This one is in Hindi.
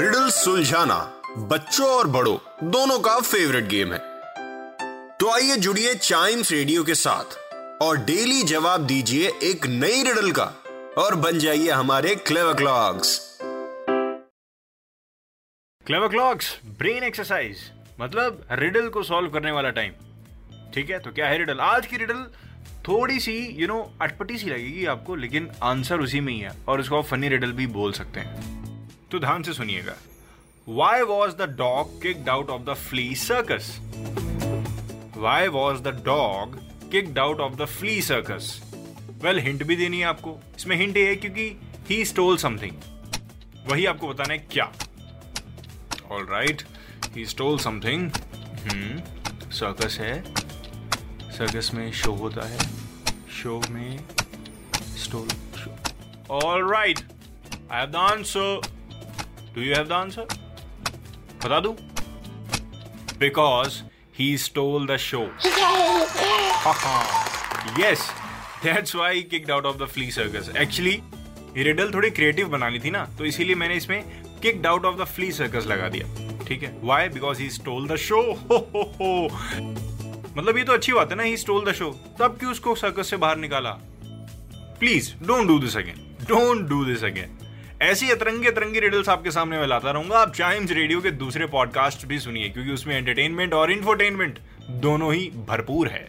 रिडल सुलझाना बच्चों और बड़ों, दोनों का फेवरेट गेम है। तो आइए जुड़िए चाइम्स रेडियो के साथ और डेली जवाब दीजिए एक नई रिडल का और बन जाइए हमारे Clever Clocks Clever Clocks brain exercise मतलब रिडल को सॉल्व करने वाला टाइम ठीक है तो क्या है रिडल आज की रिडल थोड़ी सी यू नो अटपटी सी लगेगी आपको, लेकिन आंसर उसी में ही है और इसको आप फनी रिडल भी बोल सकते हैं। तो ध्यान से सुनिएगा। Why was the dog kicked out of the flea circus why was the dog kicked out of the flea circus well hint भी देनी है आपको। इसमें हिंट ये है क्योंकि ही स्टोल समथिंग वही आपको बताना है क्या। All right he stole something circus है। सर्कस में शो होता है। शो में stole show all right I have the answer do you have the answer बता दू because he stole the show yes that's why he kicked out of the flea circus. Actually ये रिडल थोड़ी क्रिएटिव बनानी थी ना तो इसीलिए मैंने इसमें kicked out of the flea circus लगा दिया। ठीक है? Why because he stole the show हो हो हो मतलब ये तो अच्छी बात है ना ही स्टोल द शो तब क्यों उसको सर्कस से बाहर निकाला? Please don't do this again don't do this again ऐसी अतरंगी अतरंगी रिडल्स आपके सामने मैं लाता रहूँगा। आप चाइम्स रेडियो के दूसरे पॉडकास्ट भी सुनिए, क्योंकि उसमें एंटरटेनमेंट और इंफोटेनमेंट दोनों ही भरपूर है।